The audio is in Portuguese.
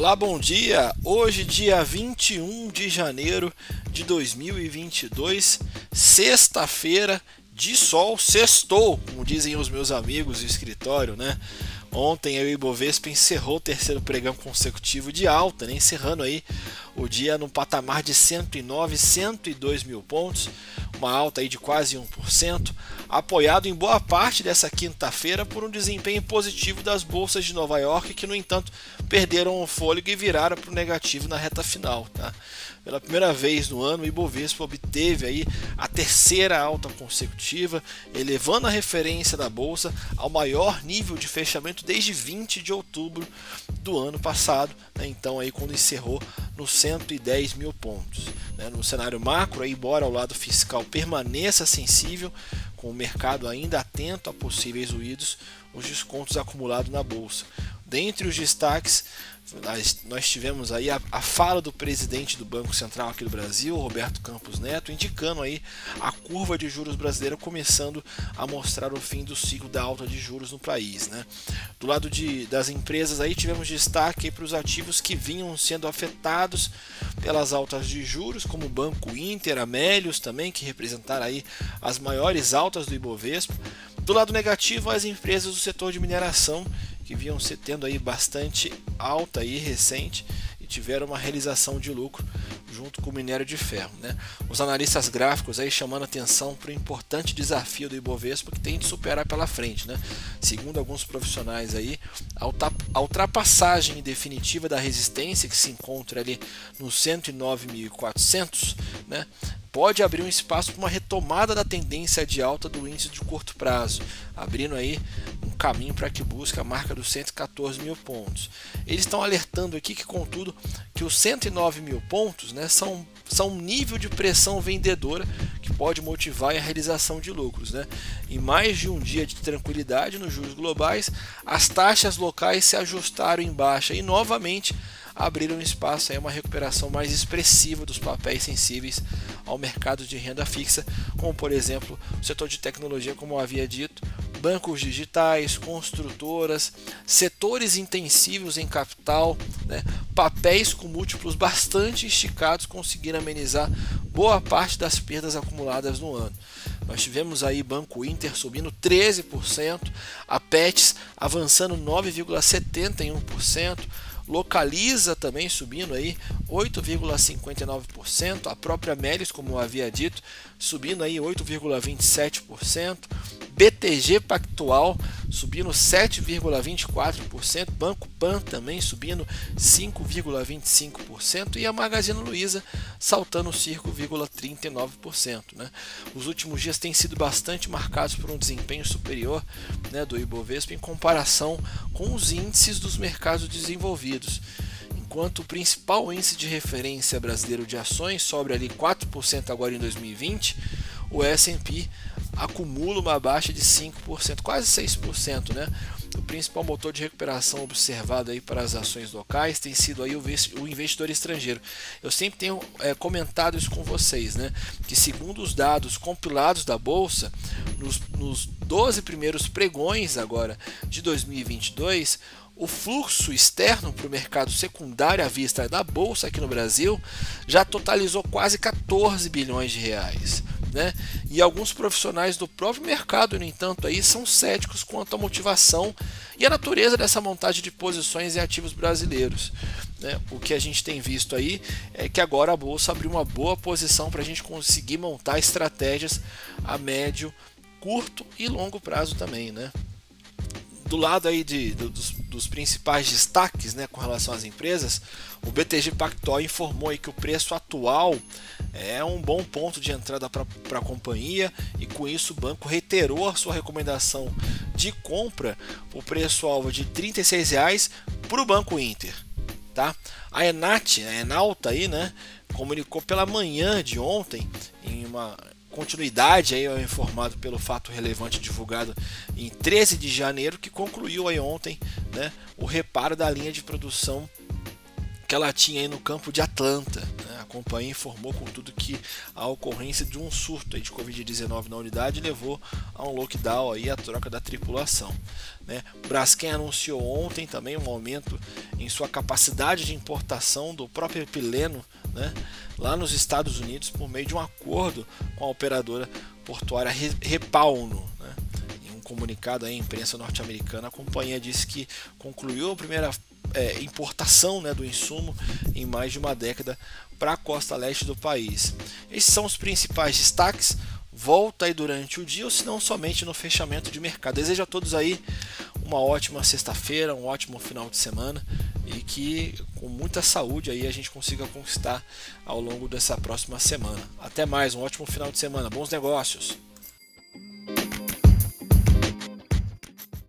Olá, bom dia! Hoje, dia 21 de janeiro de 2022, sexta-feira de sol, sextou, como dizem os meus amigos do escritório, né? Ontem o Ibovespa encerrou o terceiro pregão consecutivo de alta, né? encerrando aí o dia no patamar de 109, 102 mil pontos, uma alta aí de quase 1%, apoiado em boa parte dessa quinta-feira por um desempenho positivo das bolsas de Nova York, que no entanto perderam o fôlego e viraram para o negativo na reta final. Tá? Pela primeira vez no ano, o Ibovespa obteve aí a terceira alta consecutiva, elevando a referência da bolsa ao maior nível de fechamento desde 20 de outubro do ano passado, né? então aí quando encerrou nos 110 mil pontos. Né? No cenário macro, embora o lado fiscal permaneça sensível, com o mercado ainda atento a possíveis ruídos, os descontos acumulados na bolsa. Dentre os destaques, nós tivemos aí a, a, fala do presidente do Banco Central aqui do Brasil, Roberto Campos Neto, indicando aí a curva de juros brasileira começando a mostrar o fim do ciclo da alta de juros no país. Né? Do lado de, das empresas aí tivemos destaque para os ativos que vinham sendo afetados pelas altas de juros, como o Banco Inter, Amélios também, que representaram aí as maiores altas do Ibovespa. Do lado negativo, as empresas do setor de mineração que vinham se tendo aí bastante alta e recente e tiveram uma realização de lucro junto com o minério de ferro. Né? Os analistas gráficos aí chamando atenção para o importante desafio do Ibovespa que tem de superar pela frente. Né? Segundo alguns profissionais aí, a ultrapassagem definitiva da resistência que se encontra ali no 109.400, né? Pode abrir um espaço para uma retomada da tendência de alta do índice de curto prazo, abrindo aí um caminho para que busque a marca dos 114 mil pontos. Eles estão alertando aqui que, contudo, que os 109 mil pontos né, são, são um nível de pressão vendedora que pode motivar a realização de lucros. Né? Em mais de um dia de tranquilidade nos juros globais, as taxas locais se ajustaram em baixa e novamente abriram espaço a uma recuperação mais expressiva dos papéis sensíveis ao mercado de renda fixa, como por exemplo o setor de tecnologia, como eu havia dito, bancos digitais, construtoras, setores intensivos em capital, né, papéis com múltiplos bastante esticados conseguiram amenizar boa parte das perdas acumuladas no ano. Nós tivemos aí Banco Inter subindo 13%, a Pets avançando 9,71%, Localiza também subindo aí 8,59%, a própria Melis, como eu havia dito, subindo aí 8,27%, BTG Pactual subindo 7,24%, Banco Pan também subindo 5,25% e a Magazine Luiza saltando 5,39%. Né? Os últimos dias têm sido bastante marcados por um desempenho superior né, do Ibovespa em comparação com os índices dos mercados desenvolvidos enquanto o principal índice de referência brasileiro de ações sobe ali 4% agora em 2020, o S&P acumula uma baixa de 5%, quase 6%, né? O principal motor de recuperação observado aí para as ações locais tem sido aí o investidor estrangeiro. Eu sempre tenho é, comentado isso com vocês, né? Que segundo os dados compilados da bolsa, nos, nos 12 primeiros pregões agora de 2022, o fluxo externo para o mercado secundário à vista da bolsa aqui no Brasil já totalizou quase 14 bilhões de reais. Né? E alguns profissionais do próprio mercado, no entanto, aí são céticos quanto à motivação e a natureza dessa montagem de posições em ativos brasileiros. Né? O que a gente tem visto aí é que agora a bolsa abriu uma boa posição para a gente conseguir montar estratégias a médio, curto e longo prazo também, né? Do lado aí de, dos, dos, principais destaques né, com relação às empresas, o BTG Pactual informou aí que o preço atual é um bom ponto de entrada para a companhia e com isso o banco reiterou a sua recomendação de compra o preço-alvo de R$ 36,00 para o Banco Inter. Tá? A Enat, a Enalta aí, né, comunicou pela manhã de ontem em uma continuidade aí é informado pelo fato relevante divulgado em 13 de janeiro que concluiu aí ontem né, o reparo da linha de produção que ela tinha aí no campo de Atlanta. Companhia informou, contudo, que a ocorrência de um surto de Covid-19 na unidade levou a um lockdown e a troca da tripulação. Né? Braskem anunciou ontem também um aumento em sua capacidade de importação do próprio epileno né? lá nos Estados Unidos por meio de um acordo com a operadora portuária Repauno. Né? Em um comunicado à imprensa norte-americana, a companhia disse que concluiu a primeira é, importação né, do insumo em mais de uma década para a costa leste do país. Esses são os principais destaques. Volta aí durante o dia ou se não somente no fechamento de mercado. Desejo a todos aí uma ótima sexta-feira, um ótimo final de semana e que com muita saúde aí a gente consiga conquistar ao longo dessa próxima semana. Até mais, um ótimo final de semana, bons negócios.